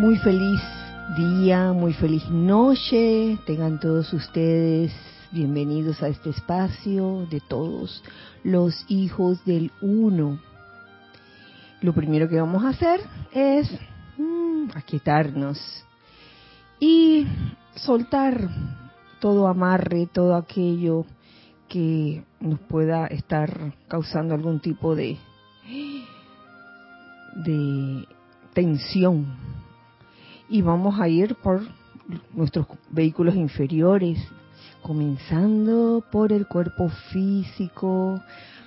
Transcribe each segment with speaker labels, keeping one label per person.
Speaker 1: Muy feliz día, muy feliz noche. Tengan todos ustedes bienvenidos a este espacio de todos los hijos del uno. Lo primero que vamos a hacer es mm, aquietarnos y soltar todo amarre, todo aquello que nos pueda estar causando algún tipo de de tensión. Y vamos a ir por nuestros vehículos inferiores, comenzando por el cuerpo físico,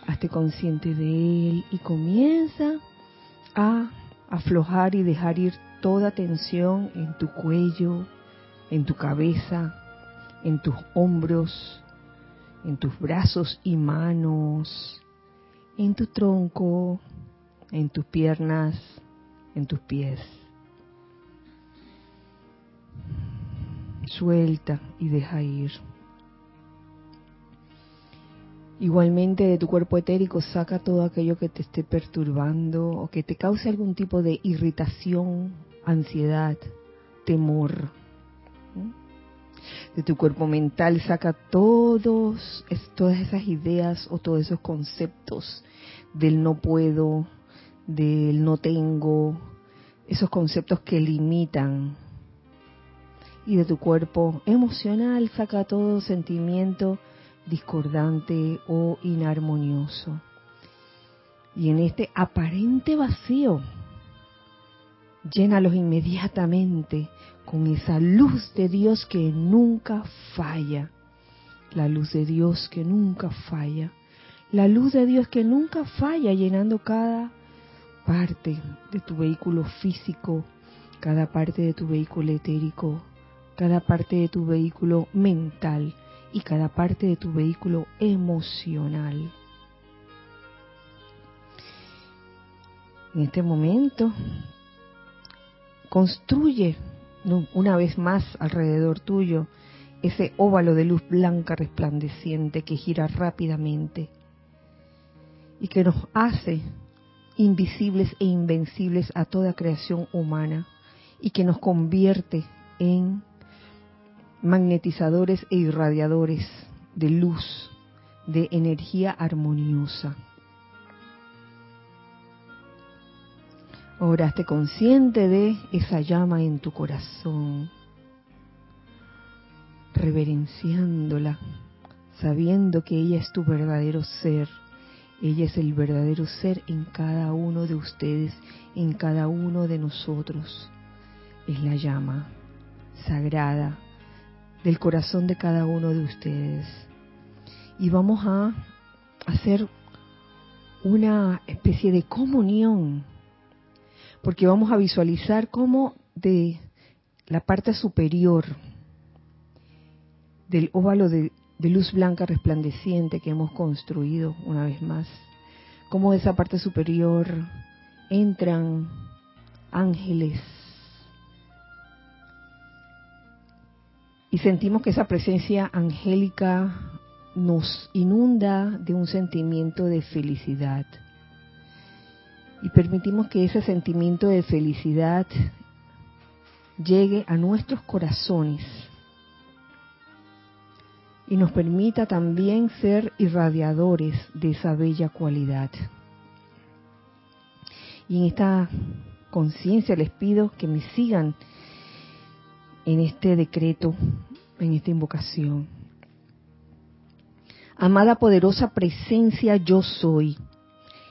Speaker 1: hazte consciente de él y comienza a aflojar y dejar ir toda tensión en tu cuello, en tu cabeza, en tus hombros, en tus brazos y manos, en tu tronco, en tus piernas, en tus pies. Suelta y deja ir. Igualmente de tu cuerpo etérico saca todo aquello que te esté perturbando o que te cause algún tipo de irritación, ansiedad, temor. De tu cuerpo mental saca todos, todas esas ideas o todos esos conceptos del no puedo, del no tengo, esos conceptos que limitan. Y de tu cuerpo emocional saca todo sentimiento discordante o inarmonioso. Y en este aparente vacío, llénalos inmediatamente con esa luz de Dios que nunca falla. La luz de Dios que nunca falla. La luz de Dios que nunca falla llenando cada parte de tu vehículo físico, cada parte de tu vehículo etérico, cada parte de tu vehículo mental y cada parte de tu vehículo emocional. En este momento, construye una vez más alrededor tuyo ese óvalo de luz blanca resplandeciente que gira rápidamente y que nos hace invisibles e invencibles a toda creación humana y que nos convierte en magnetizadores e irradiadores de luz, de energía armoniosa. Ahora esté consciente de esa llama en tu corazón, reverenciándola, sabiendo que ella es tu verdadero ser ella es el verdadero ser en cada uno de ustedes, en cada uno de nosotros. Es la llama sagrada del corazón de cada uno de ustedes. Y vamos a hacer una especie de comunión, porque vamos a visualizar cómo de la parte superior del óvalo de luz blanca resplandeciente que hemos construido una vez más. Como de esa parte superior entran ángeles y sentimos que esa presencia angélica nos inunda de un sentimiento de felicidad. Y permitimos que ese sentimiento de felicidad llegue a nuestros corazones y nos permita también ser irradiadores de esa bella cualidad. Y en esta conciencia les pido que me sigan en este decreto, en esta invocación. Amada poderosa presencia yo soy,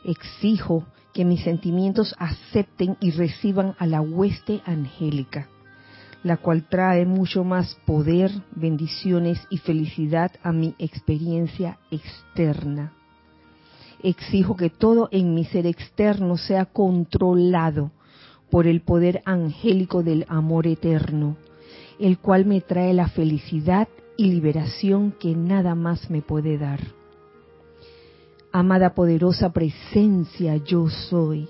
Speaker 1: exijo que mis sentimientos acepten y reciban a la hueste angélica la cual trae mucho más poder, bendiciones y felicidad a mi experiencia externa. Exijo que todo en mi ser externo sea controlado por el poder angélico del amor eterno, el cual me trae la felicidad y liberación que nada más me puede dar. Amada poderosa presencia yo soy,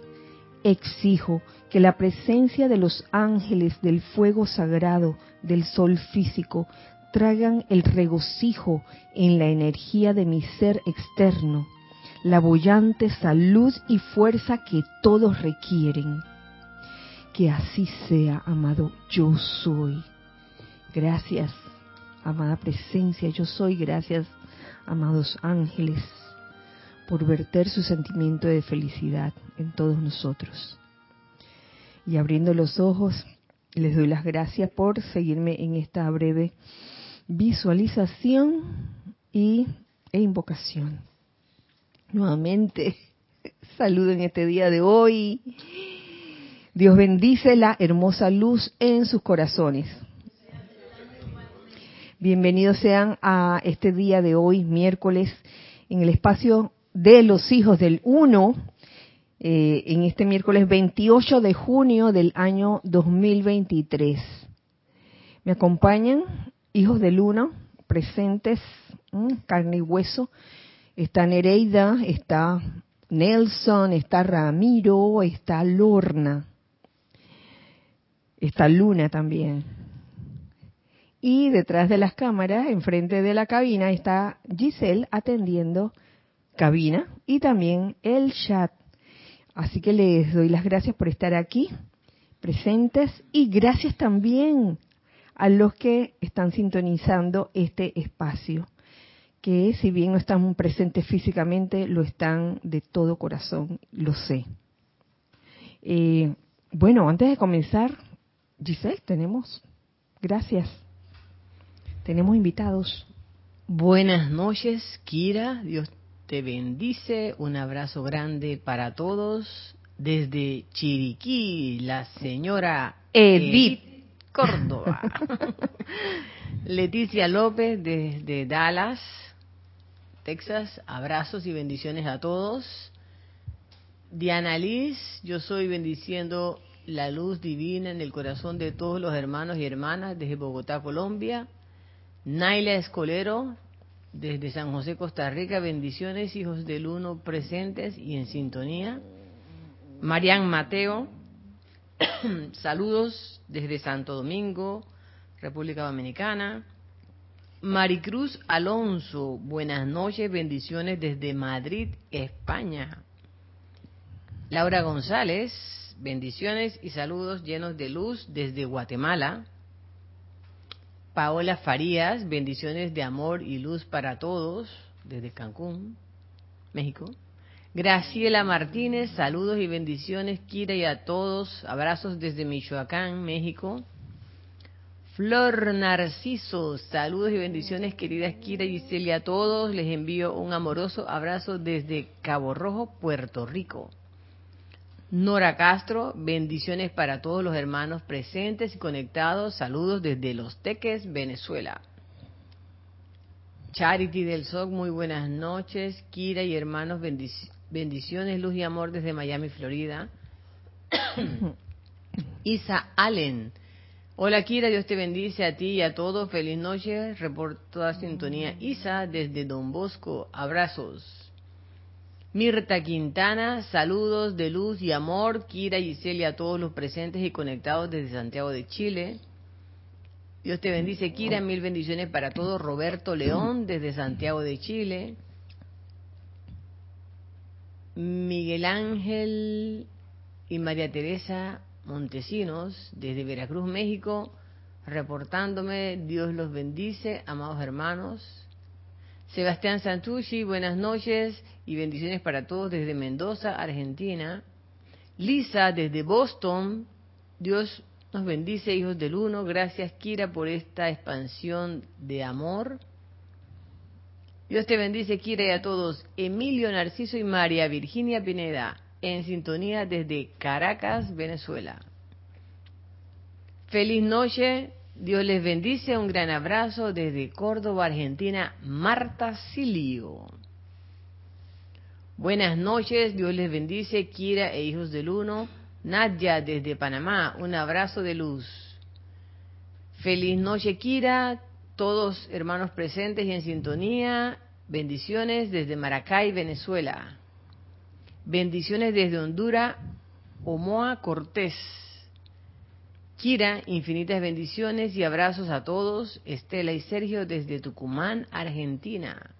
Speaker 1: exijo que la presencia de los ángeles del fuego sagrado del sol físico traigan el regocijo en la energía de mi ser externo, la bollante salud y fuerza que todos requieren. Que así sea, amado yo soy. Gracias, amada presencia, yo soy. Gracias, amados ángeles, por verter su sentimiento de felicidad en todos nosotros. Y abriendo los ojos, les doy las gracias por seguirme en esta breve visualización y, e invocación. Nuevamente, saludo en este día de hoy. Dios bendice la hermosa luz en sus corazones. Bienvenidos sean a este día de hoy, miércoles, en el espacio de los hijos del Uno, eh, en este miércoles 28 de junio del año 2023. Me acompañan hijos del Uno, presentes, carne y hueso. Está Nereida, está Nelson, está Ramiro, está Lorna, está Luna también. Y detrás de las cámaras, enfrente de la cabina, está Giselle atendiendo cabina y también el chat. Así que les doy las gracias por estar aquí, presentes, y gracias también a los que están sintonizando este espacio, que si bien no están presentes físicamente, lo están de todo corazón, lo sé. Eh, bueno, antes de comenzar, Giselle, tenemos, gracias, tenemos invitados.
Speaker 2: Buenas noches, Kira, Dios te bendice, un abrazo grande para todos desde Chiriquí, la señora Edith Córdoba. Leticia López desde Dallas, Texas. Abrazos y bendiciones a todos. Diana Liz, yo soy bendiciendo la luz divina en el corazón de todos los hermanos y hermanas desde Bogotá, Colombia. Naila Escolero, desde San José, Costa Rica, bendiciones, hijos del uno presentes y en sintonía. Marian Mateo, Saludos desde Santo Domingo, República Dominicana. Maricruz Alonso, buenas noches, bendiciones desde Madrid, España. Laura González, bendiciones y saludos llenos de luz desde Guatemala. Paola Farías, bendiciones de amor y luz para todos desde Cancún, México. Graciela Martínez, saludos y bendiciones, Kira y a todos. Abrazos desde Michoacán, México. Flor Narciso, saludos y bendiciones, queridas Kira y Celia a todos. Les envío un amoroso abrazo desde Cabo Rojo, Puerto Rico. Nora Castro, bendiciones para todos los hermanos presentes y conectados. Saludos desde Los Teques, Venezuela. Charity del SOC, muy buenas noches. Kira y hermanos, bendiciones Bendiciones, luz y amor desde Miami, Florida. Isa Allen. Hola Kira, Dios te bendice a ti y a todos. Feliz noche. Reporto sintonía. Isa desde Don Bosco. Abrazos. Mirta Quintana, saludos de luz y amor. Kira, y Celia, a todos los presentes y conectados desde Santiago de Chile. Dios te bendice, Kira. Mil bendiciones para todos. Roberto León desde Santiago de Chile. Miguel Ángel y María Teresa Montesinos, desde Veracruz, México, reportándome, Dios los bendice, amados hermanos. Sebastián Santucci, buenas noches y bendiciones para todos desde Mendoza, Argentina. Lisa, desde Boston, Dios nos bendice, hijos del uno. Gracias, Kira, por esta expansión de amor Dios te bendice, Kira, y a todos. Emilio Narciso y María Virginia Pineda, en sintonía desde Caracas, Venezuela. Feliz noche, Dios les bendice, un gran abrazo desde Córdoba, Argentina, Marta Silio. Buenas noches, Dios les bendice, Kira e hijos del uno. Nadia desde Panamá, un abrazo de luz. Feliz noche, Kira, todos hermanos presentes y en sintonía. Bendiciones desde Maracay, Venezuela. Bendiciones desde Honduras, Omoa Cortés. Kira, infinitas bendiciones y abrazos a todos. Estela y Sergio desde Tucumán, Argentina.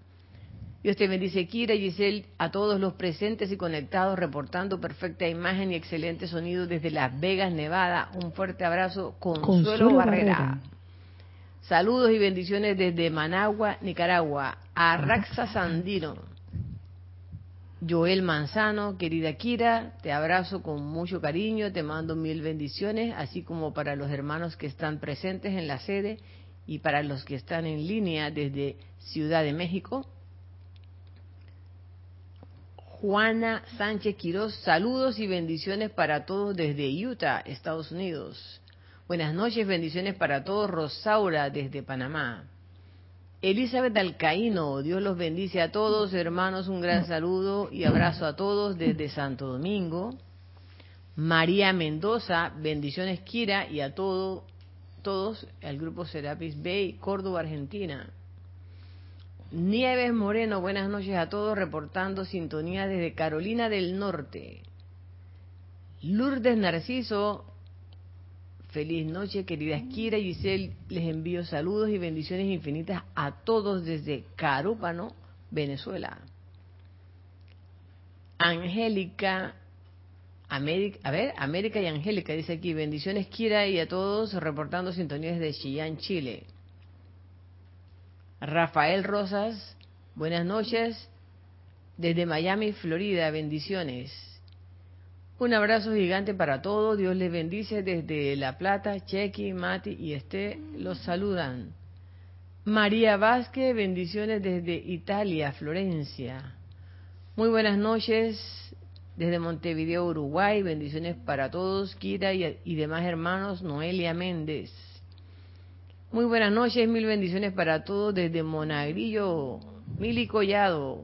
Speaker 2: Dios te bendice, Kira, Giselle, a todos los presentes y conectados, reportando perfecta imagen y excelente sonido desde Las Vegas, Nevada. Un fuerte abrazo, Consuelo, Barrera. Saludos y bendiciones desde Managua, Nicaragua. Arraxa Sandino. Joel Manzano, querida Kira, te abrazo con mucho cariño, te mando mil bendiciones, así como para los hermanos que están presentes en la sede y para los que están en línea desde Ciudad de México. Juana Sánchez Quiroz, saludos y bendiciones para todos desde Utah, Estados Unidos. Buenas noches, bendiciones para todos, Rosaura desde Panamá. Elizabeth Alcaíno, Dios los bendice a todos, hermanos, un gran saludo y abrazo a todos desde Santo Domingo. María Mendoza, bendiciones Kira y a todo, todos, al grupo Serapis Bay, Córdoba, Argentina. Nieves Moreno, buenas noches a todos, reportando sintonía desde Carolina del Norte. Lourdes Narciso, feliz noche, queridas Kira y Giselle, les envío saludos y bendiciones infinitas a todos desde Carúpano, Venezuela. Angélica, América, a ver, América y Angélica dice aquí, bendiciones Kira y a todos, reportando sintonías desde Chillán, Chile. Rafael Rosas, buenas noches. Desde Miami, Florida, bendiciones. Un abrazo gigante para todos. Dios les bendice desde La Plata. Chequi, Mati y Esté los saludan. María Vázquez, bendiciones desde Italia, Florencia. Muy buenas noches desde Montevideo, Uruguay. Bendiciones para todos, Kira y, demás hermanos. Noelia Méndez. Muy buenas noches, mil bendiciones para todos desde Monagrillo, Mili Collado.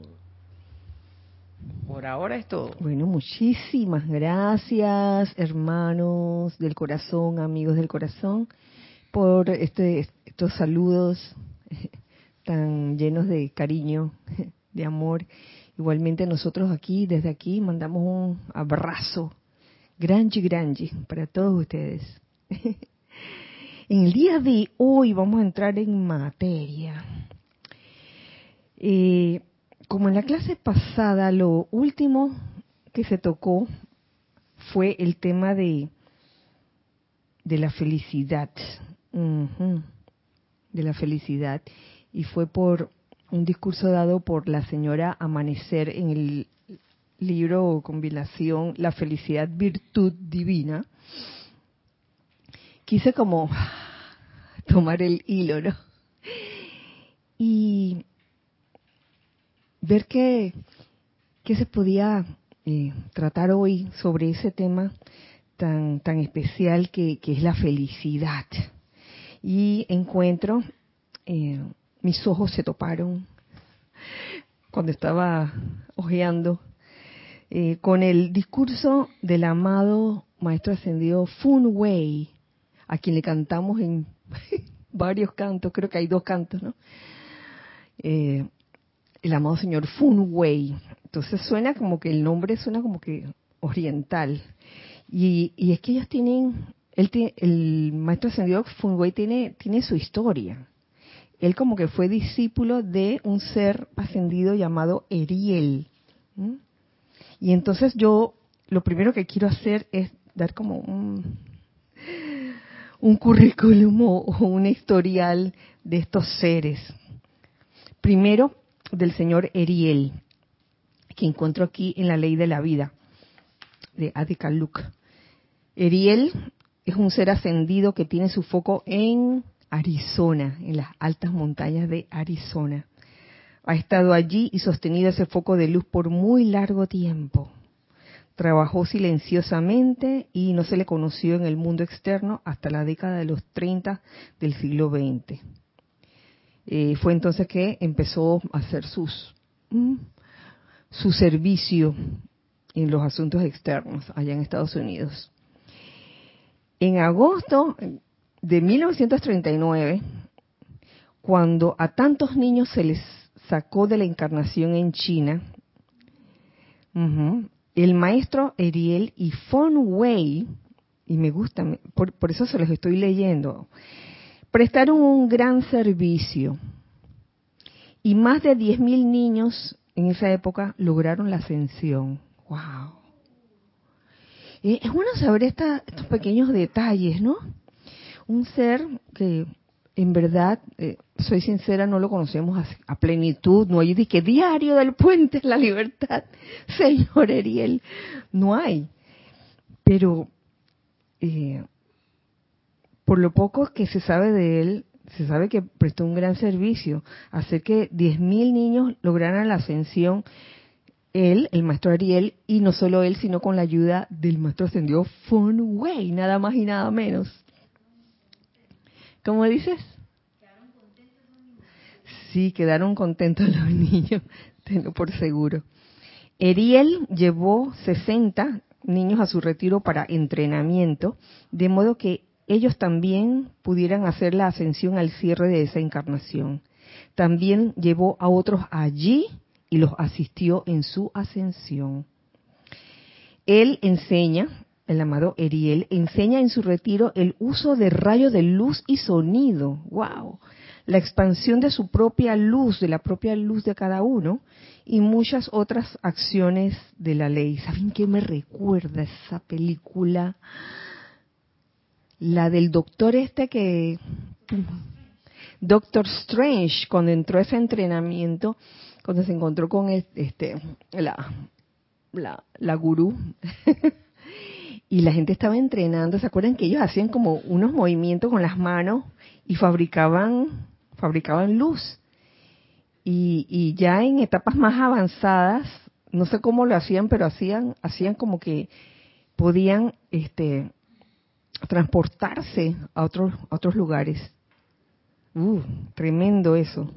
Speaker 2: Por ahora es todo.
Speaker 1: Bueno, muchísimas gracias, hermanos del corazón, amigos del corazón, por este, estos saludos tan llenos de cariño, de amor. Igualmente nosotros aquí, desde aquí, mandamos un abrazo grande, grande para todos ustedes. En el día de hoy vamos a entrar en materia. Eh, como en la clase pasada, lo último que se tocó fue el tema de, de la felicidad. de la felicidad. Y fue por un discurso dado por la señora Amanecer en el libro o combinación La felicidad virtud divina quise como tomar el hilo, ¿no? Y ver qué, qué se podía eh, tratar hoy sobre ese tema tan, tan especial que, es la felicidad. Y encuentro, eh, mis ojos se toparon cuando estaba hojeando eh, con el discurso del amado Maestro Ascendido Fun Wei, a quien le cantamos en varios cantos, creo que hay dos cantos, ¿no? Eh, el amado señor Fun Wei. Entonces suena como que el nombre suena como que oriental. Y, es que ellos tienen, el, el maestro ascendido Fun Wei tiene, tiene su historia. Él como que fue discípulo de un ser ascendido llamado Eriel. Y entonces yo lo primero que quiero hacer es dar como un, un currículum o un historial de estos seres. Primero, del señor Eriel, que encuentro aquí en la ley de la vida, de Adikaluk. Eriel es un ser ascendido que tiene su foco en Arizona, en las altas montañas de Arizona. Ha estado allí y sostenido ese foco de luz por muy largo tiempo. Trabajó silenciosamente y no se le conoció en el mundo externo hasta la década de los 30 del siglo XX. Eh, fue entonces que empezó a hacer sus, mm, su servicio en los asuntos externos allá en Estados Unidos. En agosto de 1939, cuando a tantos niños se les sacó de la encarnación en China, el maestro Ariel y Fon Wei, y me gusta, por, eso se los estoy leyendo, prestaron un gran servicio y más de 10.000 niños en esa época lograron la ascensión. ¡Wow! Eh, es bueno saber estos pequeños detalles, ¿no? Un ser que en verdad, eh, soy sincera, no lo conocemos a, plenitud. No hay que diario del puente la libertad, señor Ariel. No hay. Pero eh, por lo poco que se sabe de él, se sabe que prestó un gran servicio. Hacer que 10.000 niños lograran la ascensión, él, el maestro Ariel, y no solo él, sino con la ayuda del maestro ascendido Fun Wei, nada más y nada menos. ¿Cómo dices? Sí, quedaron contentos los niños, tengo por seguro. Ariel llevó 60 niños a su retiro para entrenamiento, de modo que ellos también pudieran hacer la ascensión al cierre de esa encarnación. También llevó a otros allí y los asistió en su ascensión. Él enseña, el amado Eriel, enseña en su retiro el uso de rayos de luz y sonido. ¡Wow! La expansión de su propia luz, de la propia luz de cada uno, y muchas otras acciones de la ley. ¿Saben qué me recuerda esa película? La del doctor este que Doctor Strange cuando entró a ese entrenamiento cuando se encontró con este la la, la gurú y la gente estaba entrenando se acuerdan que ellos hacían como unos movimientos con las manos y fabricaban fabricaban luz y, y ya en etapas más avanzadas no sé cómo lo hacían pero hacían hacían como que podían este transportarse a otros, otros lugares. Uh, tremendo eso.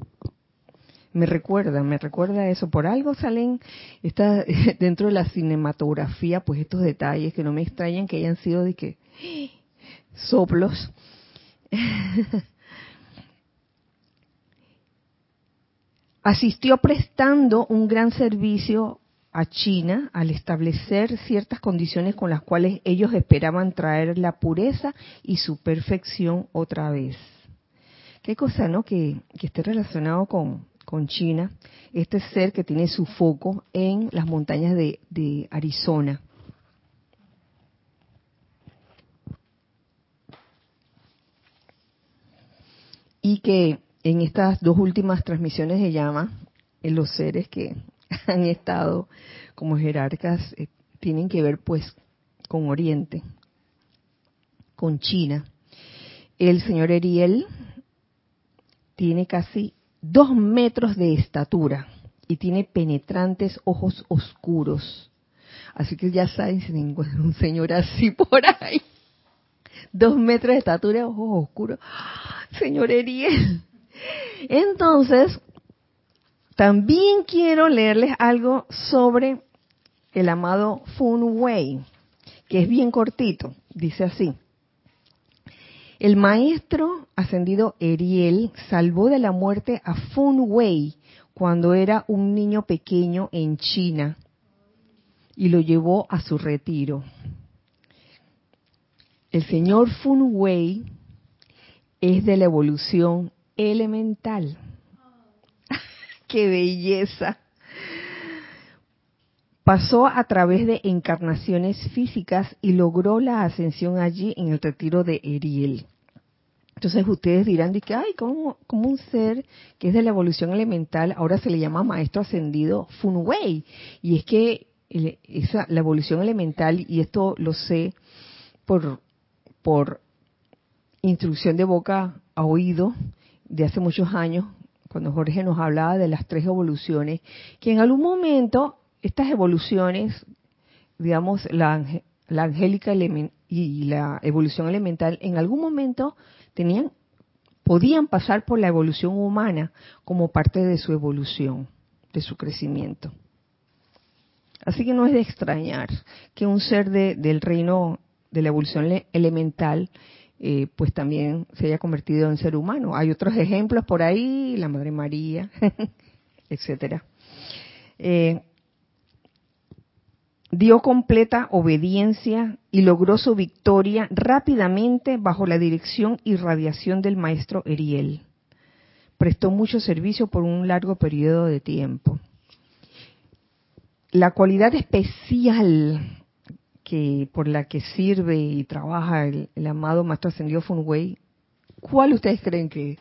Speaker 1: Me recuerda, me recuerda eso. Por algo salen está dentro de la cinematografía, pues estos detalles que no me extrañan que hayan sido de que soplos. Asistió prestando un gran servicio a China al establecer ciertas condiciones con las cuales ellos esperaban traer la pureza y su perfección otra vez. Qué cosa, ¿no? Que, esté relacionado con, con, China, este ser que tiene su foco en las montañas de, de Arizona. Y que en estas dos últimas transmisiones de llama, en los seres que han estado como jerarcas eh, tienen que ver pues con Oriente, con China. El señor Eriel tiene casi dos metros de estatura y tiene penetrantes ojos oscuros. Así que ya saben si encuentra un señor así por ahí. Dos metros de estatura, ojos oscuros. Señor Eriel. Entonces, también quiero leerles algo sobre el amado Fun Wei, que es bien cortito. Dice así. El maestro ascendido Eriel salvó de la muerte a Fun Wei cuando era un niño pequeño en China y lo llevó a su retiro. El señor Fun Wei es de la evolución elemental qué belleza. Pasó a través de encarnaciones físicas y logró la ascensión allí en el retiro de Eriel. Entonces ustedes dirán que, ay, como, como un ser que es de la evolución elemental, ahora se le llama maestro ascendido Funwei. Y es que esa, la evolución elemental, y esto lo sé por, por instrucción de boca a oído de hace muchos años, cuando Jorge nos hablaba de las tres evoluciones, que en algún momento estas evoluciones, digamos, la, angélica y la evolución elemental, en algún momento tenían, podían pasar por la evolución humana como parte de su evolución, de su crecimiento. Así que no es de extrañar que un ser del reino de la evolución elemental eh, pues también se haya convertido en ser humano. Hay otros ejemplos por ahí, la Madre María, etcétera. Eh, dio completa obediencia y logró su victoria rápidamente bajo la dirección y radiación del maestro Eriel. prestó mucho servicio por un largo periodo de tiempo. La cualidad especial que por la que sirve y trabaja el, amado Maestro Ascendido Funway, ¿cuál ustedes creen que es?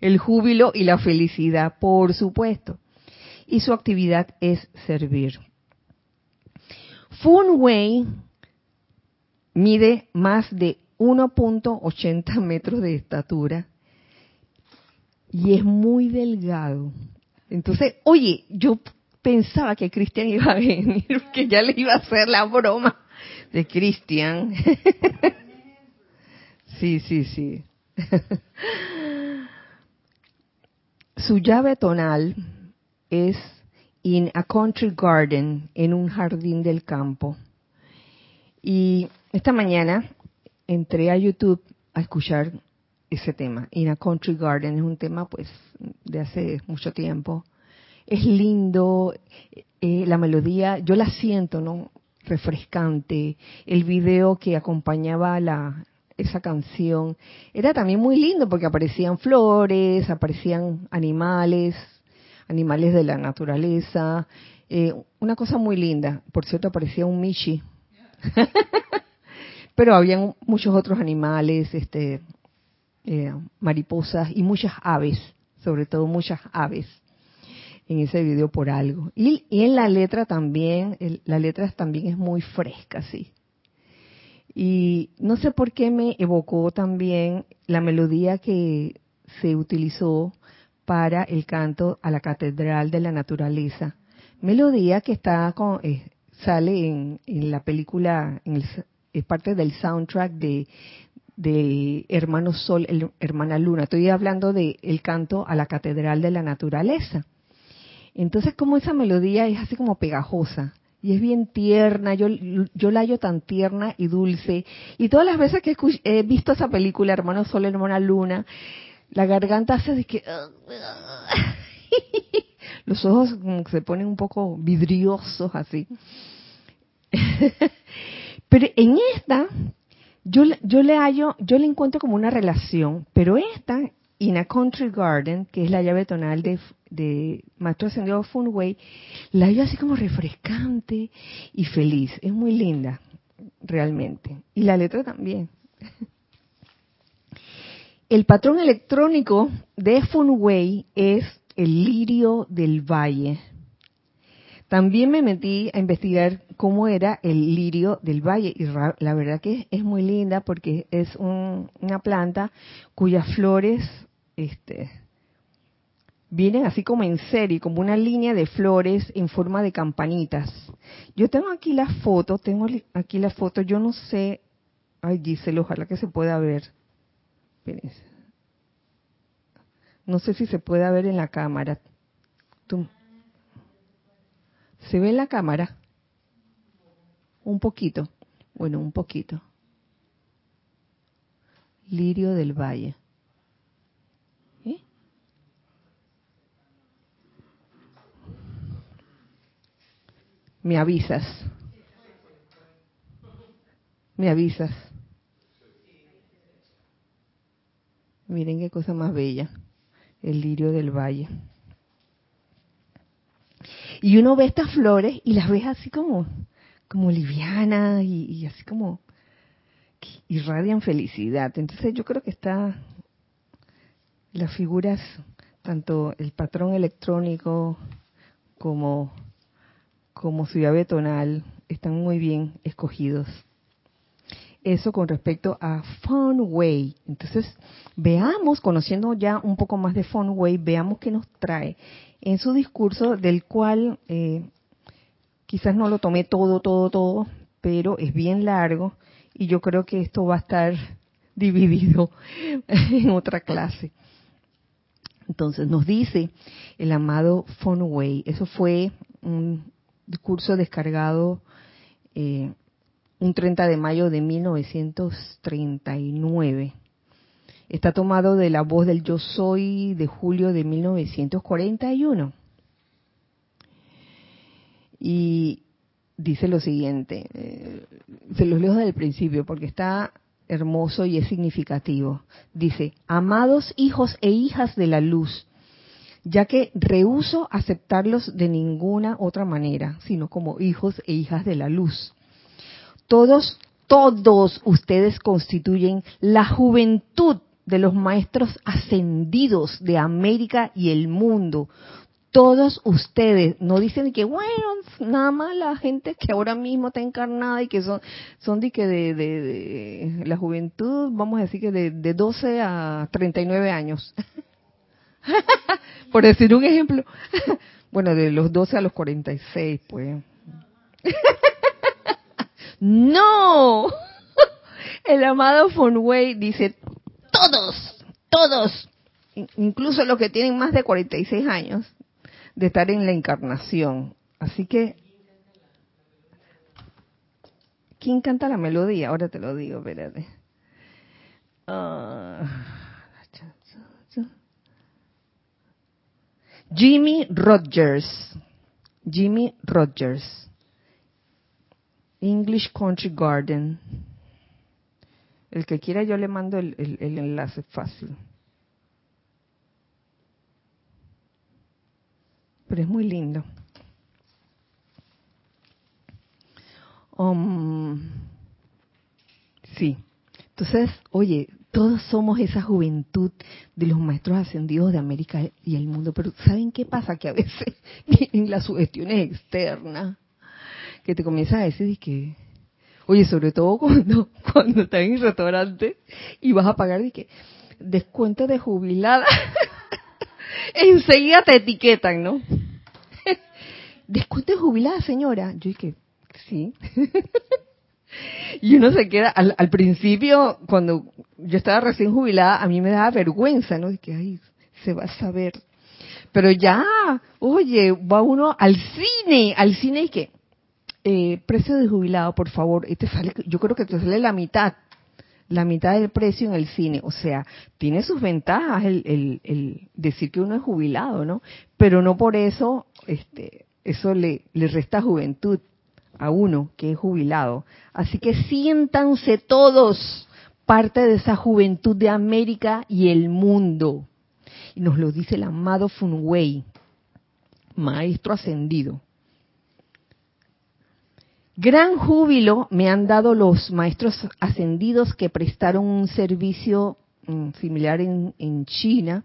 Speaker 1: El júbilo y la felicidad, por supuesto. Y su actividad es servir. Funway mide más de 1.80 metros de estatura y es muy delgado. Entonces, oye, yo pensaba que Cristian iba a venir, que ya le iba a hacer la broma de Cristian. sí, sí, sí. Su llave tonal es In a Country Garden, en un jardín del campo. Y esta mañana entré a YouTube a escuchar ese tema. In a Country Garden es un tema pues de hace mucho tiempo es lindo, eh, la melodía, yo la siento, ¿no? Refrescante. El video que acompañaba la, esa canción era también muy lindo porque aparecían flores, aparecían animales, animales de la naturaleza. Eh, una cosa muy linda. Por cierto, aparecía un Michi. Pero habían muchos otros animales, este, eh, mariposas y muchas aves, sobre todo muchas aves en ese video por algo. Y, en la letra también, la letra también es muy fresca, sí. Y no sé por qué me evocó también la melodía que se utilizó para el canto a la Catedral de la Naturaleza. Melodía que está con, eh, sale en, la película, es parte del soundtrack de, de Hermano Sol, el, Hermana Luna. Estoy hablando del el canto a la Catedral de la Naturaleza. Entonces, como esa melodía es así como pegajosa y es bien tierna, yo, yo la hallo tan tierna y dulce. Y todas las veces que he, visto esa película, Hermano Sol, Hermana Luna, la garganta hace de que... Los ojos se ponen un poco vidriosos así. pero en esta, yo, yo le hallo, yo le encuentro como una relación, pero esta In a Country Garden, que es la llave tonal de, de Maestro Ascendido Funway, la veo así como refrescante y feliz. Es muy linda, realmente. Y la letra también. El patrón electrónico de Funway es el lirio del valle. También me metí a investigar cómo era el lirio del valle y la verdad que es muy linda porque es una planta cuyas flores este, vienen así como en serie, como una línea de flores en forma de campanitas. Yo tengo aquí la foto, tengo aquí la foto, yo no sé, ay Giselle, ojalá que se pueda ver. No sé si se pueda ver en la cámara. ¿Se ve en la cámara? Un poquito. Bueno, un poquito. Lirio del Valle. ¿Eh? Me avisas. Me avisas. Miren qué cosa más bella. El lirio del valle. Y uno ve estas flores y las ves así como, como livianas y, así como irradian felicidad. Entonces yo creo que está las figuras, tanto el patrón electrónico como, como su llave tonal, están muy bien escogidos. Eso con respecto a Way. Entonces, veamos, conociendo ya un poco más de Way, veamos qué nos trae en su discurso, del cual eh, quizás no lo tomé todo, todo, todo, pero es bien largo y yo creo que esto va a estar dividido en otra clase. Entonces nos dice el amado Fonway, eso fue un discurso descargado eh, un 30 de mayo de 1939 Está tomado de la voz del Yo Soy de julio de 1941. Y dice lo siguiente, eh, se los leo desde el principio porque está hermoso y es significativo. Dice, amados hijos e hijas de la luz, ya que rehuso aceptarlos de ninguna otra manera, sino como hijos e hijas de la luz. Todos, todos ustedes constituyen la juventud de los maestros ascendidos de América y el mundo. Todos ustedes, no dicen que, bueno, nada más la gente que ahora mismo está encarnada y que son, son de que de, de, la juventud, vamos a decir que de, de 12 a 39 años. Por decir un ejemplo. bueno, de los 12 a los 46, pues. no. El amado Fonway dice, todos, todos, incluso los que tienen más de 46 años de estar en la encarnación. Así que, ¿quién canta la melodía? Ahora te lo digo, espérate. Uh, Jimmy Rogers. Jimmy Rogers. English Country Garden. El que quiera yo le mando el, el, enlace fácil. Pero es muy lindo. Um, sí. Entonces, oye, todos somos esa juventud de los maestros ascendidos de América y el mundo, pero ¿saben qué pasa? Que a veces en las sugestiones externas, que te comienzas a decir que, oye, sobre todo cuando, cuando estás en el restaurante y vas a pagar, que descuento de jubilada, enseguida te etiquetan, ¿no? descuento de jubilada, señora. Yo dije, sí. Y uno se queda, al, al, principio, cuando yo estaba recién jubilada, a mí me daba vergüenza, ¿no? De que, ay, se va a saber. Pero ya, oye, va uno al cine, al cine y que, eh, precio de jubilado, por favor, y te sale, yo creo que te sale la mitad, la mitad del precio en el cine. O sea, tiene sus ventajas el, el, el decir que uno es jubilado, ¿no? Pero no por eso, este, eso le, le resta juventud a uno que es jubilado. Así que siéntanse todos parte de esa juventud de América y el mundo. Y nos lo dice el amado Funwei, maestro ascendido. Gran júbilo me han dado los maestros ascendidos que prestaron un servicio mm, similar en, China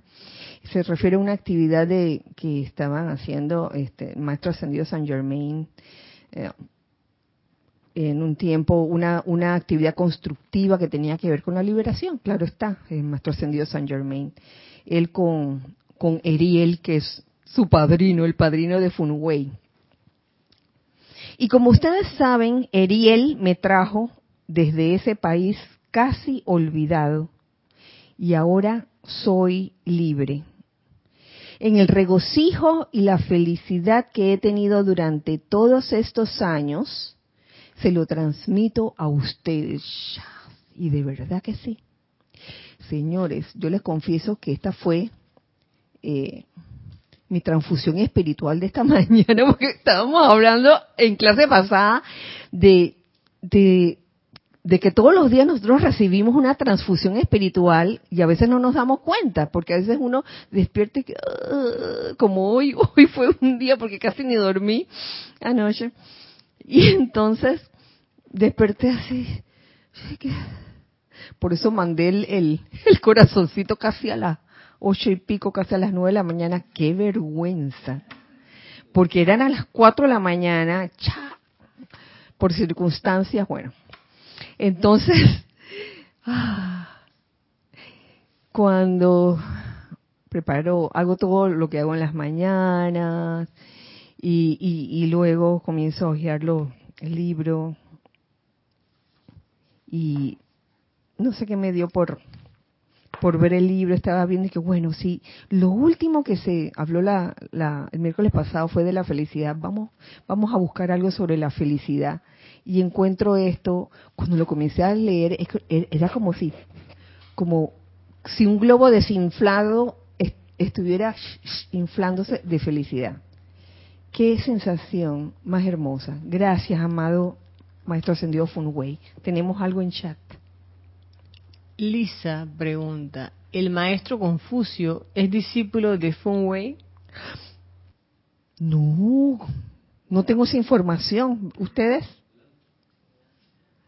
Speaker 1: se refiere a una actividad de que estaban haciendo este maestro ascendido San Germain eh, en un tiempo una una actividad constructiva que tenía que ver con la liberación claro está el maestro ascendido San Germain él con con Eriel que es su padrino el padrino de Funwei y como ustedes saben Eriel me trajo desde ese país casi olvidado y ahora soy libre. En el regocijo y la felicidad que he tenido durante todos estos años, se lo transmito a ustedes. Y de verdad que sí. Señores, yo les confieso que esta fue eh, mi transfusión espiritual de esta mañana, porque estábamos hablando en clase pasada de, de de que todos los días nosotros recibimos una transfusión espiritual y a veces no nos damos cuenta, porque a veces uno despierta y que, uh, como hoy, hoy fue un día porque casi ni dormí anoche. Y entonces desperté así. Por eso mandé el, el, corazoncito casi a las ocho y pico, casi a las nueve de la mañana. ¡Qué vergüenza! Porque eran a las cuatro de la mañana, cha, por circunstancias, bueno, entonces, cuando preparo, hago todo lo que hago en las mañanas y, y, luego comienzo a hojearlo, el libro y no sé qué me dio por por ver el libro, estaba viendo y que bueno, sí, lo último que se habló la, la, el miércoles pasado fue de la felicidad. Vamos, vamos a buscar algo sobre la felicidad y encuentro esto, cuando lo comencé a leer, er, era como si, como si un globo desinflado estuviera inflándose de felicidad. Qué sensación más hermosa. Gracias, amado Maestro Ascendido Funway. Tenemos algo en chat.
Speaker 2: Lisa pregunta, ¿el maestro Confucio es discípulo de Wei?
Speaker 1: No, no tengo esa información. ¿Ustedes?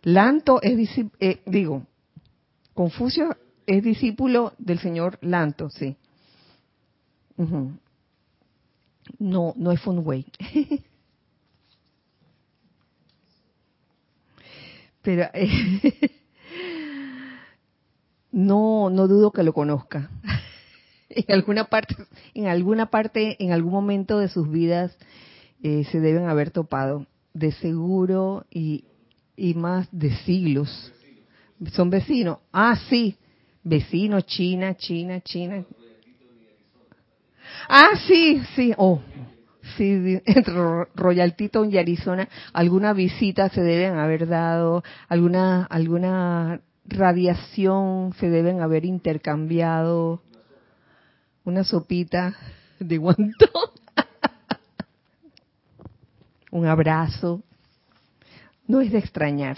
Speaker 1: Lanto es discípulo, eh, digo, Confucio es discípulo del señor Lanto, sí. No, no es Feng Wei. Pero eh, no, no dudo que lo conozca. en alguna parte, en alguna parte, en algún momento de sus vidas eh, se deben haber topado, de seguro y, y más de siglos. Son vecinos. Ah, sí, vecinos, China, China, China. Ah, sí, sí. Oh, sí, Royal Teton y Arizona. Alguna visita se deben haber dado, alguna, alguna radiación se deben haber intercambiado. Una sopita de guantón. Un abrazo. No es de extrañar.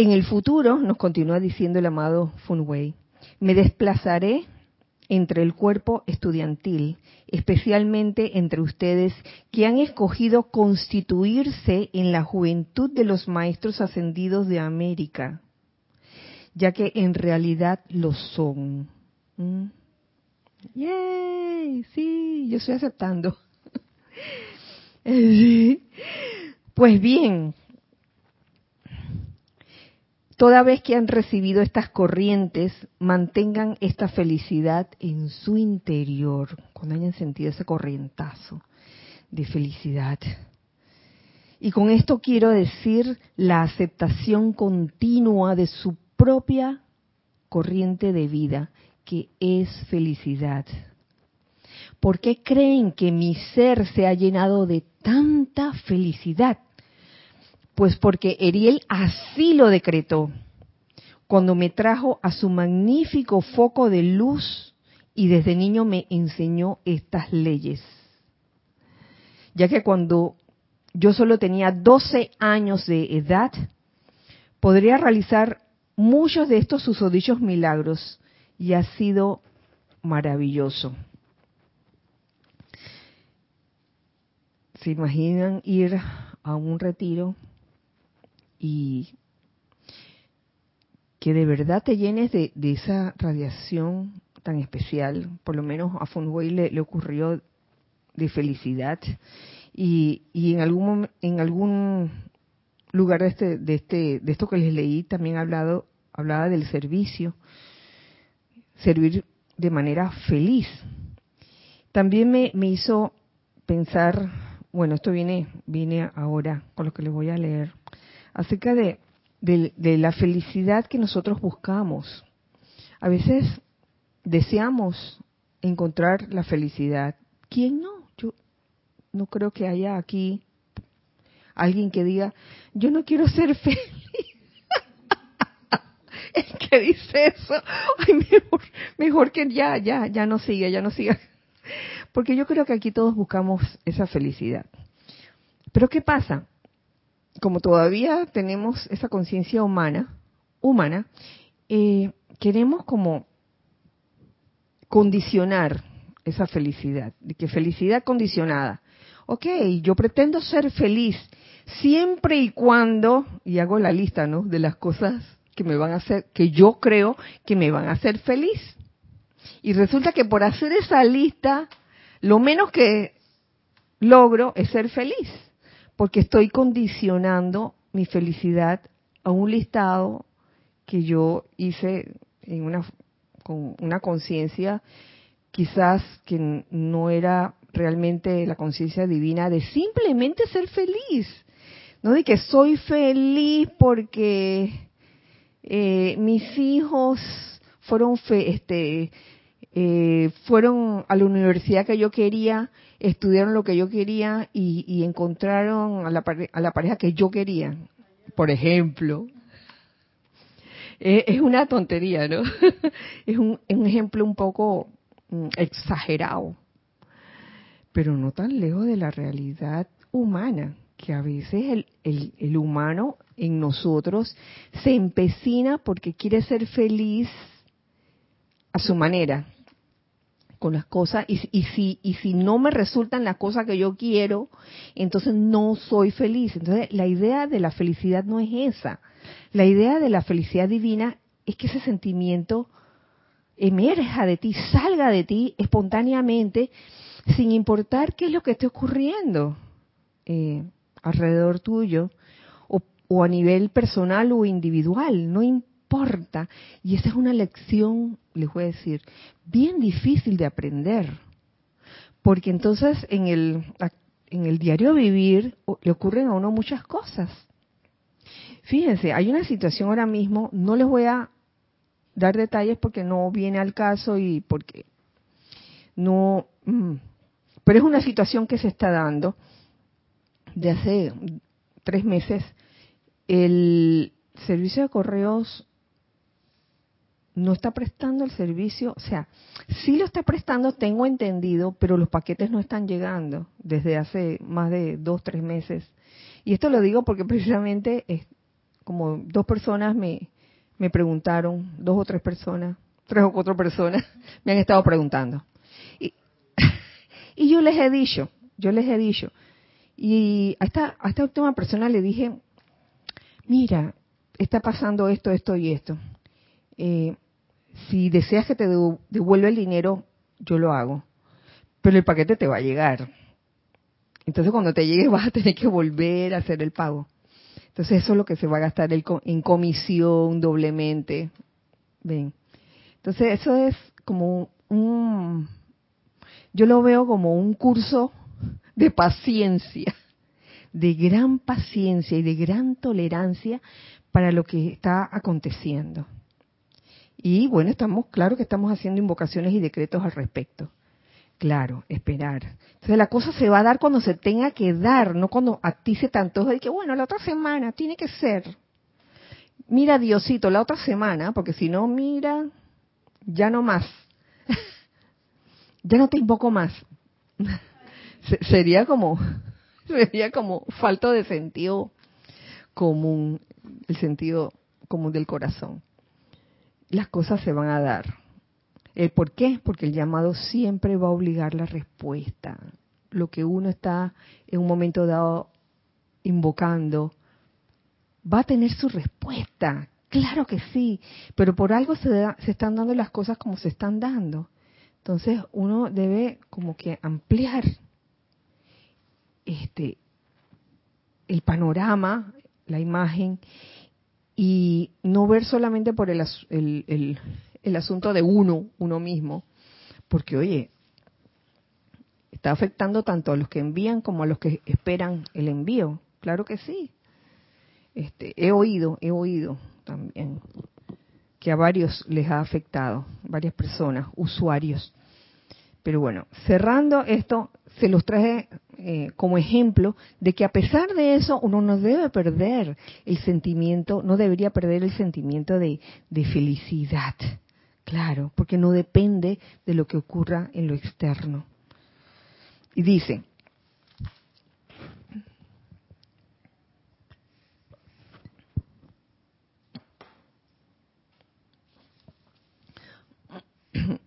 Speaker 1: En el futuro, nos continúa diciendo el amado Funwei, me desplazaré entre el cuerpo estudiantil, especialmente entre ustedes que han escogido constituirse en la juventud de los maestros ascendidos de América, ya que en realidad lo son. ¿Mm? ¡Yay! Sí, yo estoy aceptando. Pues bien, Toda vez que han recibido estas corrientes, mantengan esta felicidad en su interior, cuando hayan sentido ese corrientazo de felicidad. Y con esto quiero decir la aceptación continua de su propia corriente de vida, que es felicidad. ¿Por qué creen que mi ser se ha llenado de tanta felicidad? Pues porque Eriel así lo decretó cuando me trajo a su magnífico foco de luz y desde niño me enseñó estas leyes. Ya que cuando yo solo tenía 12 años de edad, podría realizar muchos de estos susodichos milagros y ha sido maravilloso. ¿Se imaginan ir a un retiro y que de verdad te llenes de, esa radiación tan especial, por lo menos a Funway le, ocurrió de felicidad. Y, y, en algún en algún lugar de este de este de esto que les leí también hablado hablaba del servicio servir de manera feliz. También me, me hizo pensar bueno esto viene viene ahora con lo que les voy a leer acerca de, la felicidad que nosotros buscamos. A veces deseamos encontrar la felicidad. ¿Quién no? Yo no creo que haya aquí alguien que diga, yo no quiero ser feliz. El que dice eso, ay, mejor, mejor que ya, ya, ya no siga, ya no siga. Porque yo creo que aquí todos buscamos esa felicidad. Pero ¿qué pasa? Como todavía tenemos esa conciencia humana, humana, eh, queremos como condicionar esa felicidad, de que felicidad condicionada. Ok, yo pretendo ser feliz siempre y cuando, y hago la lista, ¿no? De las cosas que me van a hacer, que yo creo que me van a hacer feliz. Y resulta que por hacer esa lista, lo menos que logro es ser feliz porque estoy condicionando mi felicidad a un listado que yo hice en una con una conciencia quizás que no era realmente la conciencia divina de simplemente ser feliz, no de que soy feliz porque eh, mis hijos fueron este eh, fueron a la universidad que yo quería estudiaron lo que yo quería y, encontraron a la, pareja que yo quería, por ejemplo. es, una tontería, ¿no? es un, ejemplo un poco mm, exagerado, pero no tan lejos de la realidad humana, que a veces el, el humano en nosotros se empecina porque quiere ser feliz a su manera con las cosas y, y, si y si no me resultan las cosas que yo quiero entonces no soy feliz. Entonces la idea de la felicidad no es esa. La idea de la felicidad divina es que ese sentimiento emerja de ti salga de ti espontáneamente sin importar qué es lo que esté ocurriendo eh, alrededor tuyo o a nivel personal o individual, no importa. Y esa es una lección, les voy a decir, bien difícil de aprender. Porque entonces en el, en el diario vivir le ocurren a uno muchas cosas. Fíjense, hay una situación ahora mismo, no les voy a dar detalles porque no viene al caso y porque no... Mm, pero es una situación que se está dando de hace tres meses el servicio de correos no está prestando el servicio, o sea, sí lo está prestando, tengo entendido, pero los paquetes no están llegando desde hace más de dos, tres meses. Y esto lo digo porque precisamente es como dos personas me, me preguntaron, dos o tres personas, tres o cuatro personas me han estado preguntando. Y, y yo les he dicho, yo les he dicho, y a esta, a esta última persona le dije, mira, está pasando esto, esto y esto. Eh, si deseas que te devuelva el dinero, yo lo hago. Pero el paquete te va a llegar. Entonces cuando te llegue vas a tener que volver a hacer el pago. Entonces eso es lo que se va a gastar en comisión doblemente. Ven. Entonces eso es como un, yo lo veo como un curso de paciencia de gran paciencia y de gran tolerancia para lo que está aconteciendo. Y bueno, estamos, claro que estamos haciendo invocaciones y decretos al respecto. Claro, esperar. Entonces la cosa se va a dar cuando se tenga que dar, no cuando a ti se tanto de que, bueno, la otra semana tiene que ser. Mira, Diosito, la otra semana, porque si no, mira, ya no más. ya no te invoco más. Sería como veía como falta de sentido común, el sentido común del corazón. Las cosas se van a dar. ¿El por qué? Porque el llamado siempre va a obligar la respuesta. Lo que uno está en un momento dado invocando va a tener su respuesta. Claro que sí, pero por algo se, se están dando las cosas como se están dando. Entonces uno debe como que ampliar este, el panorama, la imagen, y no ver solamente por el, el, el, asunto de uno, uno mismo, porque oye, está afectando tanto a los que envían como a los que esperan el envío. Claro que sí. Este, he oído, he oído también que a varios les ha afectado, varias personas, usuarios. Pero bueno, cerrando esto, se los traje eh, como ejemplo de que a pesar de eso uno no debe perder el sentimiento, no debería perder el sentimiento de, felicidad, claro, porque no depende de lo que ocurra en lo externo. Y dice,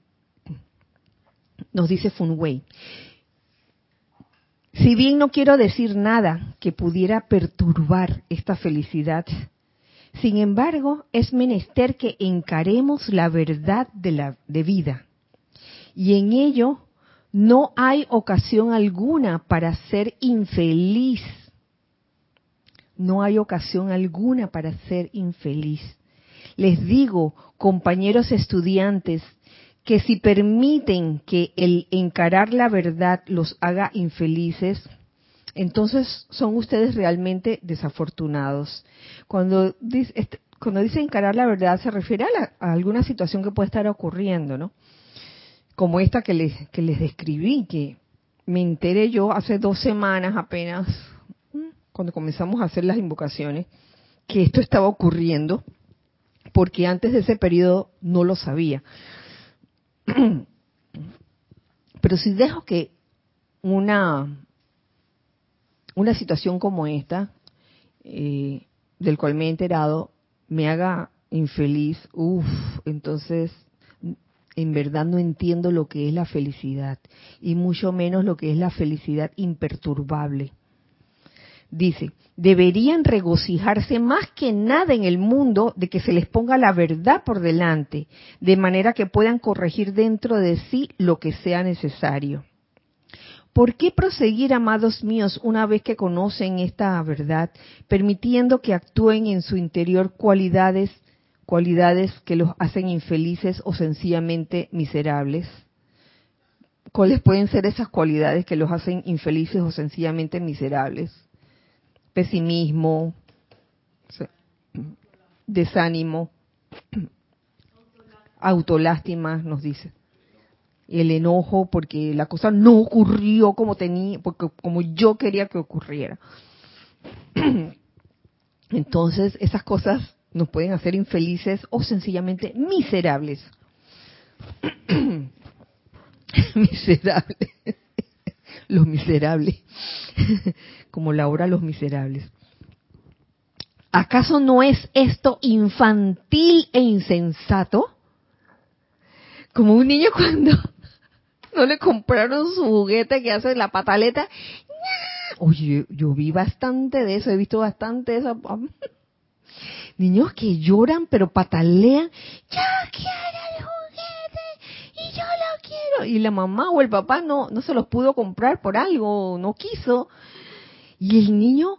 Speaker 1: nos dice Funway, si bien no quiero decir nada que pudiera perturbar esta felicidad, sin embargo es menester que encaremos la verdad de la de vida. Y en ello no hay ocasión alguna para ser infeliz. No hay ocasión alguna para ser infeliz. Les digo, compañeros estudiantes, que si permiten que el encarar la verdad los haga infelices, entonces son ustedes realmente desafortunados. Cuando dice, cuando dice encarar la verdad se refiere a, alguna situación que puede estar ocurriendo, ¿no? Como esta que les, que les describí, que me enteré yo hace dos semanas apenas, cuando comenzamos a hacer las invocaciones, que esto estaba ocurriendo, porque antes de ese periodo no lo sabía. Pero si dejo que una, una situación como esta, eh, del cual me he enterado, me haga infeliz, uff, entonces en verdad no entiendo lo que es la felicidad y mucho menos lo que es la felicidad imperturbable. Dice, deberían regocijarse más que nada en el mundo de que se les ponga la verdad por delante, de manera que puedan corregir dentro de sí lo que sea necesario. ¿Por qué proseguir, amados míos, una vez que conocen esta verdad, permitiendo que actúen en su interior cualidades, cualidades que los hacen infelices o sencillamente miserables? ¿Cuáles pueden ser esas cualidades que los hacen infelices o sencillamente miserables? Pesimismo, desánimo, autolástima, nos dice el enojo porque la cosa no ocurrió como tenía, porque como yo quería que ocurriera. Entonces, esas cosas nos pueden hacer infelices o sencillamente miserables. miserables. Los miserables. como la hora Los Miserables. ¿Acaso no es esto infantil e insensato? Como un niño cuando no le compraron su juguete que hace la pataleta. Oye, yo vi bastante de eso, he visto bastante de eso. Niños que lloran pero patalean. Lo. Y la mamá o el papá no, no se los pudo comprar por algo, no quiso. Y el niño,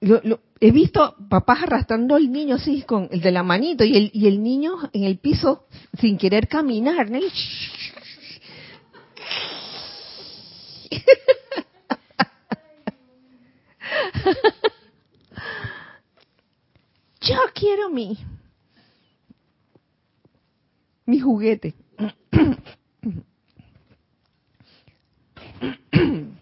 Speaker 1: lo, he visto papás arrastrando al niño así con el de la manito y el, y el niño en el piso sin querer caminar. ¿no? Yo quiero mi mi juguete.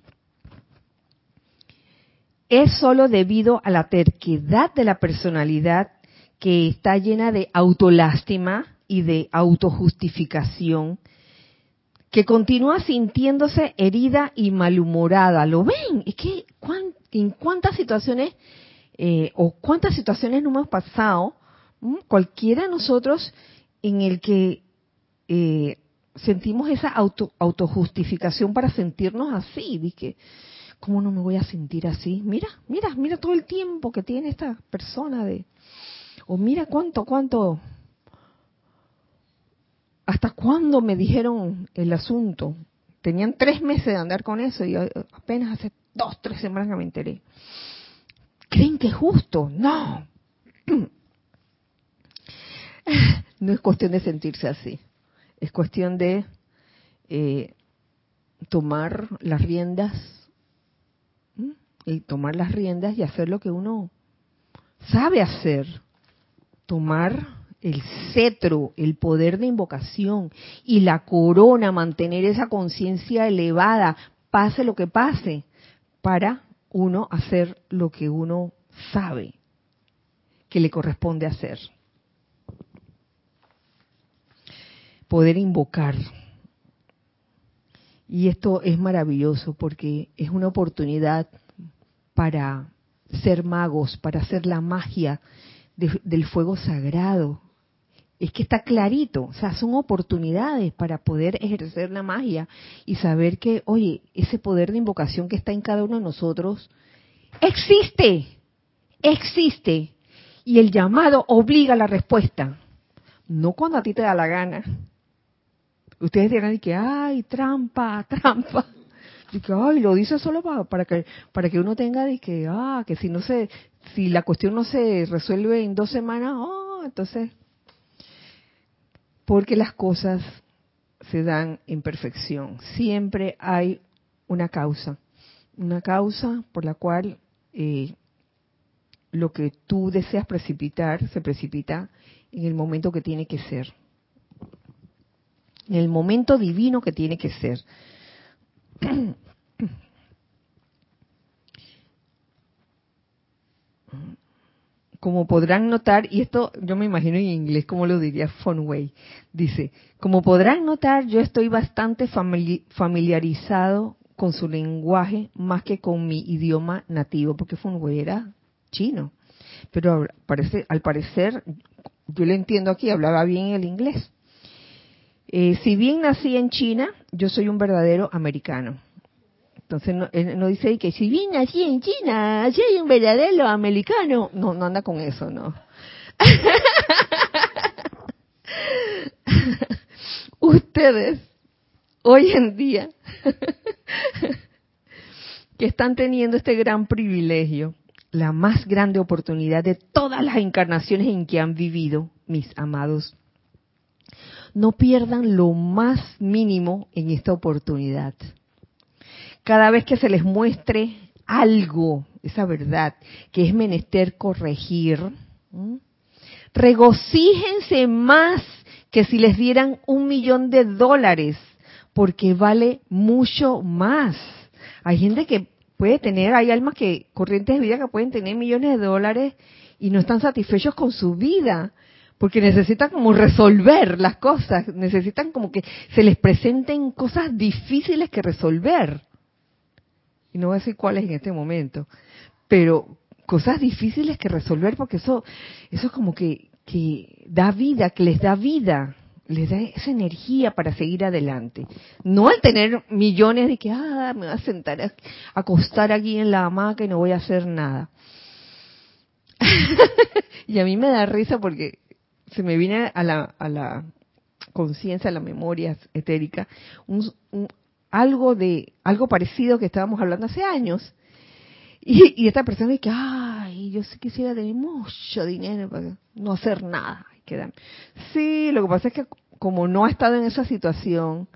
Speaker 1: es solo debido a la terquedad de la personalidad que está llena de autolástima y de autojustificación que continúa sintiéndose herida y malhumorada. ¿Lo ven? Es que en cuántas situaciones eh, o cuántas situaciones no hemos pasado, cualquiera de nosotros en el que eh, sentimos esa auto, autojustificación para sentirnos así. Dije, ¿cómo no me voy a sentir así? Mira, mira, mira todo el tiempo que tiene esta persona de... O mira cuánto, cuánto ¿hasta cuándo me dijeron el asunto? Tenían tres meses de andar con eso y apenas hace dos, tres semanas que me enteré. ¿Creen que es justo? No. No es cuestión de sentirse así. Es cuestión de eh, tomar las riendas y tomar las riendas y hacer lo que uno sabe hacer. Tomar el cetro, el poder de invocación y la corona, mantener esa conciencia elevada, pase lo que pase, para uno hacer lo que uno sabe que le corresponde hacer. Poder invocar. Y esto es maravilloso porque es una oportunidad para ser magos, para hacer la magia del fuego sagrado, es que está clarito, o sea, son oportunidades para poder ejercer la magia y saber que, oye, ese poder de invocación que está en cada uno de nosotros existe, existe, y el llamado obliga a la respuesta, no cuando a ti te da la gana. Ustedes dirán que, ay, trampa, trampa. Y que, ay, lo dice solo para, para, que para que uno tenga de que, ah, que si no se, si la cuestión no se resuelve en dos semanas, oh, entonces porque las cosas se dan en perfección. Siempre hay una causa, una causa por la cual eh, lo que tú deseas precipitar se precipita en el momento que tiene que ser, en el momento divino que tiene que ser. como podrán notar, y esto yo me imagino en inglés como lo diría Fonway, dice, como podrán notar, yo estoy bastante familiarizado con su lenguaje más que con mi idioma nativo, porque Fonway era chino. Pero parece, al parecer, yo le entiendo aquí, hablaba bien el inglés. Eh, si bien nací en China, yo soy un verdadero americano. Entonces no, dice que si bien nací en China, soy un verdadero americano. No, no anda con eso, no. Ustedes, hoy en día, que están teniendo este gran privilegio, la más grande oportunidad de todas las encarnaciones en que han vivido, mis amados, no pierdan lo más mínimo en esta oportunidad cada vez que se les muestre algo, esa verdad, que es menester corregir, regocíjense más que si les dieran un millón de dólares, porque vale mucho más. Hay gente que puede tener, hay almas que, corrientes de vida que pueden tener millones de dólares y no están satisfechos con su vida, porque necesitan como resolver las cosas, necesitan como que se les presenten cosas difíciles que resolver y no voy a decir cuáles en este momento, pero cosas difíciles que resolver porque eso, eso es como que, que da vida, que les da vida, les da esa energía para seguir adelante. No al tener millones de que, ah, me voy a sentar a, acostar aquí en la hamaca y no voy a hacer nada. y a mí me da risa porque se me viene a la, a la conciencia, a la memoria etérica, un, algo de algo parecido que estábamos hablando hace años. Y, esta persona dice, ay, yo sí quisiera tener mucho dinero para no hacer nada. Sí, lo que pasa es que como no ha estado en esa situación,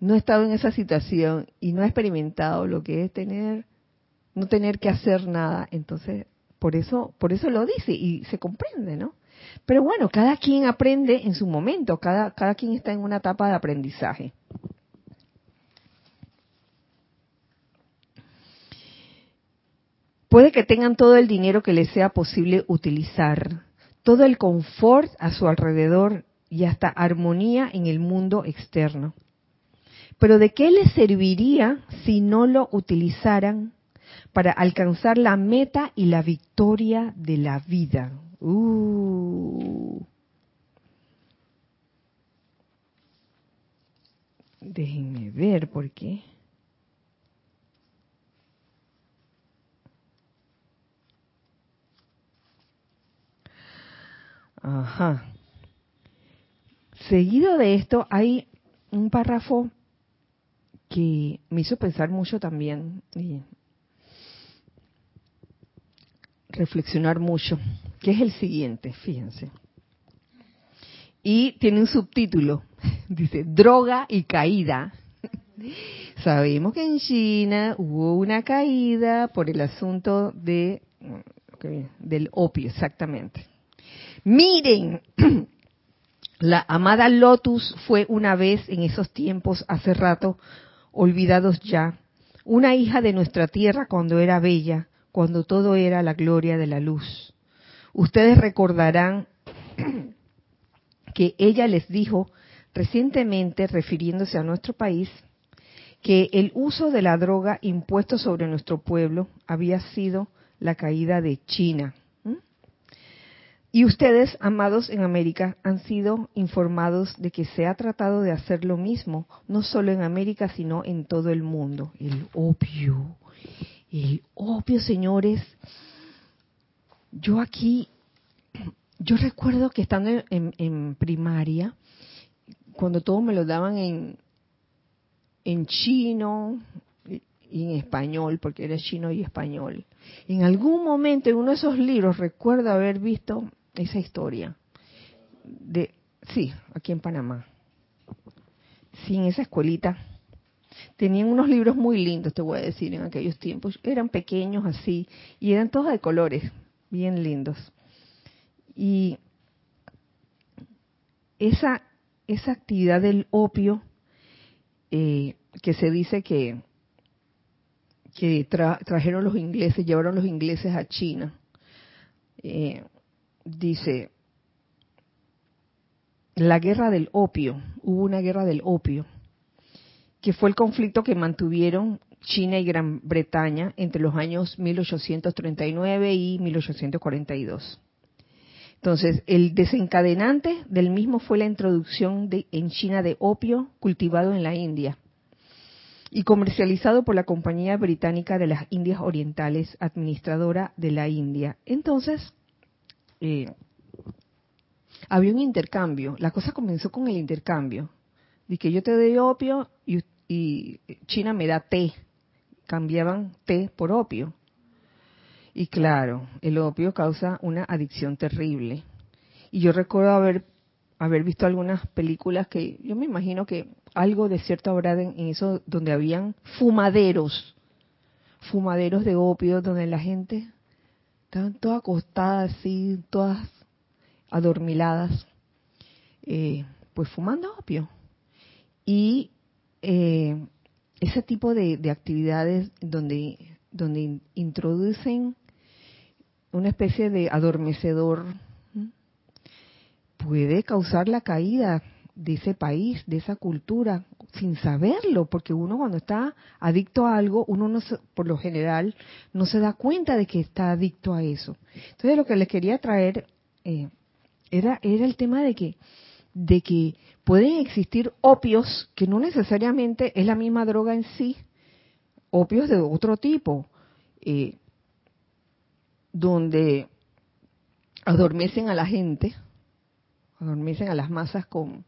Speaker 1: no ha estado en esa situación y no ha experimentado lo que es tener, no tener que hacer nada, entonces por eso, por eso lo dice y se comprende, ¿no? Pero bueno, cada quien aprende en su momento, cada, cada quien está en una etapa de aprendizaje. Puede que tengan todo el dinero que les sea posible utilizar, todo el confort a su alrededor y hasta armonía en el mundo externo. Pero ¿de qué les serviría si no lo utilizaran para alcanzar la meta y la victoria de la vida? Uh. Déjenme ver por qué. Ajá. Seguido de esto hay un párrafo que me hizo pensar mucho también y reflexionar mucho, que es el siguiente, fíjense. Y tiene un subtítulo, dice, droga y caída. Sabemos que en China hubo una caída por el asunto de del opio, exactamente. Miren, la amada Lotus fue una vez en esos tiempos, hace rato, olvidados ya, una hija de nuestra tierra cuando era bella, cuando todo era la gloria de la luz. Ustedes recordarán que ella les dijo recientemente, refiriéndose a nuestro país, que el uso de la droga impuesto sobre nuestro pueblo había sido la caída de China. Y ustedes, amados en América, han sido informados de que se ha tratado de hacer lo mismo, no solo en América, sino en todo el mundo. El opio, el opio, señores. Yo aquí, yo recuerdo que estando en, primaria, cuando todo me lo daban en, en chino y en español, porque era chino y español. En algún momento en uno de esos libros recuerdo haber visto esa historia. De, sí, aquí en Panamá. Sí, en esa escuelita. Tenían unos libros muy lindos, te voy a decir, en aquellos tiempos. Eran pequeños así y eran todos de colores, bien lindos. Y esa, esa actividad del opio, eh, que se dice que, que trajeron los ingleses, llevaron los ingleses a China, eh, dice, la guerra del opio, hubo una guerra del opio, que fue el conflicto que mantuvieron China y Gran Bretaña entre los años 1839 y 1842. Entonces, el desencadenante del mismo fue la introducción de, en China de opio cultivado en la India y comercializado por la Compañía Británica de las Indias Orientales, administradora de la India. Entonces, eh, había un intercambio. La cosa comenzó con el intercambio. De yo te doy opio y, y China me da té. Cambiaban té por opio. Y claro, el opio causa una adicción terrible. Y yo recuerdo haber haber visto algunas películas que yo me imagino que algo de cierto habrá en, eso donde habían fumaderos, fumaderos de opio donde la gente estaban toda acostada así, todas adormiladas, eh, pues fumando opio. Y eh, ese tipo de, de, actividades donde, donde introducen una especie de adormecedor puede causar la caída de ese país, de esa cultura, sin saberlo, porque uno cuando está adicto a algo, uno no por lo general no se da cuenta de que está adicto a eso. Entonces lo que les quería traer eh, era, era el tema de que, de que pueden existir opios que no necesariamente es la misma droga en sí, opios de otro tipo, eh, donde adormecen a la gente, adormecen a las masas con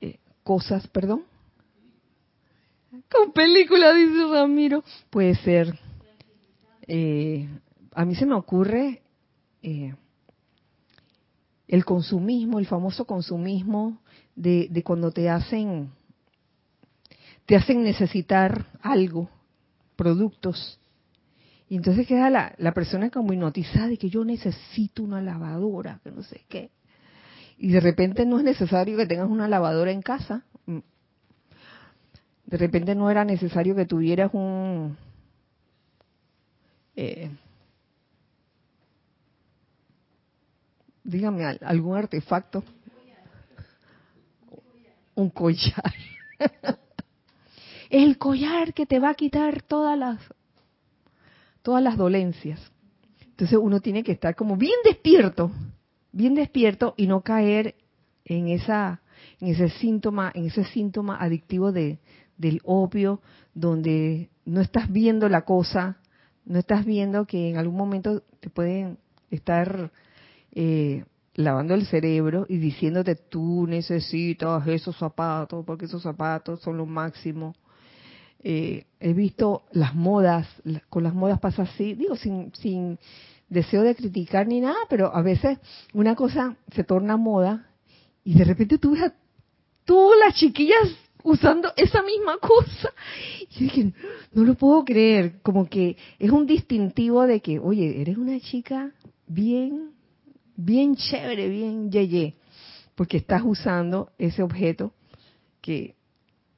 Speaker 1: eh, cosas, perdón, con película, dice Ramiro. Puede ser. Eh, a mí se me ocurre eh, el consumismo, el famoso consumismo de, de, cuando te hacen, te hacen necesitar algo, productos. Y entonces queda la, la persona como hipnotizada de que yo necesito una lavadora, que no sé qué y de repente no es necesario que tengas una lavadora en casa. De repente no era necesario que tuvieras un... Eh, dígame algún artefacto. Un collar. El collar que te va a quitar todas las todas las dolencias. Entonces uno tiene que estar como bien despierto bien despierto y no caer en esa en ese síntoma en ese síntoma adictivo de del opio donde no estás viendo la cosa no estás viendo que en algún momento te pueden estar eh, lavando el cerebro y diciéndote tú necesitas esos zapatos porque esos zapatos son lo máximo eh, he visto las modas con las modas pasa así digo sin deseo de criticar ni nada, pero a veces una cosa se torna moda y de repente tú ves a todas las chiquillas usando esa misma cosa. Y dije, no lo puedo creer, como que es un distintivo de que, oye, eres una chica bien, bien chévere, bien yeye, porque estás usando ese objeto que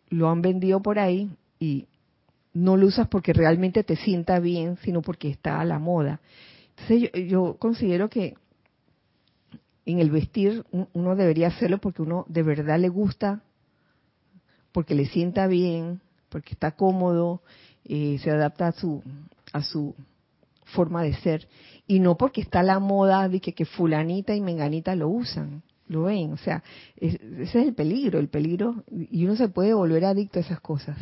Speaker 1: lo han vendido por ahí y no lo usas porque realmente te sienta bien, sino porque está a la moda. Entonces yo, considero que en el vestir uno debería hacerlo porque uno de verdad le gusta, porque le sienta bien, porque está cómodo, eh, se adapta a su a su forma de ser y no porque está la moda de que, fulanita y menganita lo usan, lo ven, o sea, ese es el peligro, el peligro y uno se puede volver adicto a esas cosas.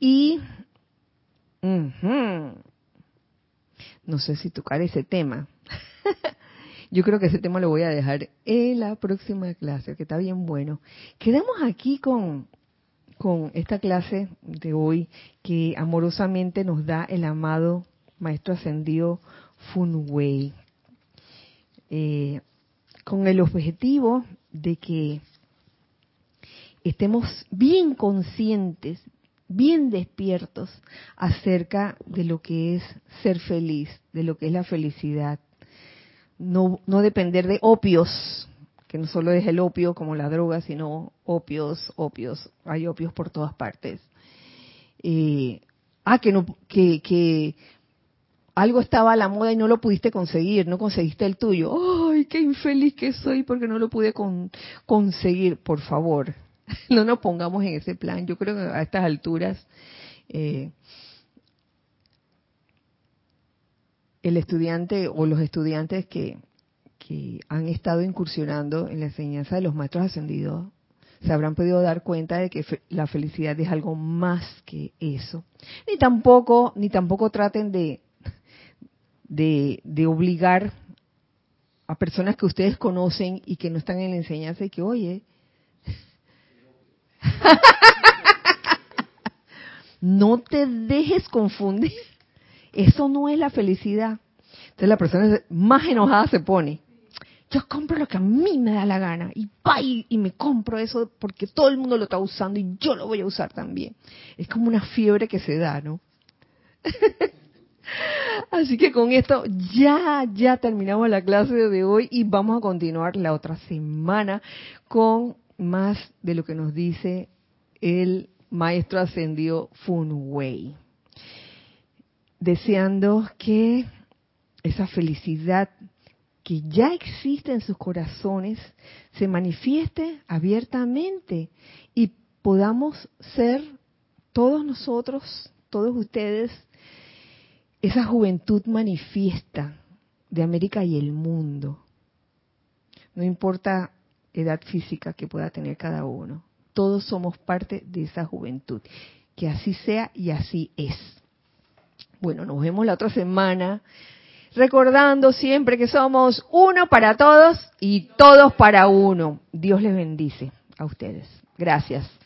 Speaker 1: Y no sé si tocar ese tema. Yo creo que ese tema lo voy a dejar en la próxima clase, que está bien bueno. Quedamos aquí con, con esta clase de hoy que amorosamente nos da el amado Maestro Ascendido Funwei. Eh, con el objetivo de que estemos bien conscientes, bien despiertos acerca de lo que es ser feliz, de lo que es la felicidad. No, no depender de opios, que no solo es el opio como la droga, sino opios, opios. Hay opios por todas partes. eh, ah, que no, que, que algo estaba a la moda y no lo pudiste conseguir, no conseguiste el tuyo. ¡Ay, qué infeliz que soy porque no lo pude conseguir! Por favor, no nos pongamos en ese plan. Yo creo que a estas alturas eh, el estudiante o los estudiantes que, han estado incursionando en la enseñanza de los maestros ascendidos se habrán podido dar cuenta de que la felicidad es algo más que eso. Ni tampoco, ni tampoco traten de, de obligar a personas que ustedes conocen y que no están en la enseñanza y que, oye, no te dejes confundir. Eso no es la felicidad. Entonces la persona más enojada se pone. Yo compro lo que a mí me da la gana y, y, y me compro eso porque todo el mundo lo está usando y yo lo voy a usar también. Es como una fiebre que se da, ¿no? Así que con esto ya, ya terminamos la clase de hoy y vamos a continuar la otra semana con más de lo que nos dice el maestro ascendido Fun Wei. Deseando que esa felicidad que ya existe en sus corazones se manifieste abiertamente y podamos ser todos nosotros, todos ustedes, esa juventud manifiesta de América y el mundo. No importa edad física que pueda tener cada uno. Todos somos parte de esa juventud. Que así sea y así es. Bueno, nos vemos la otra semana. Recordando siempre que somos uno para todos y todos para uno. Dios les bendice a ustedes. Gracias.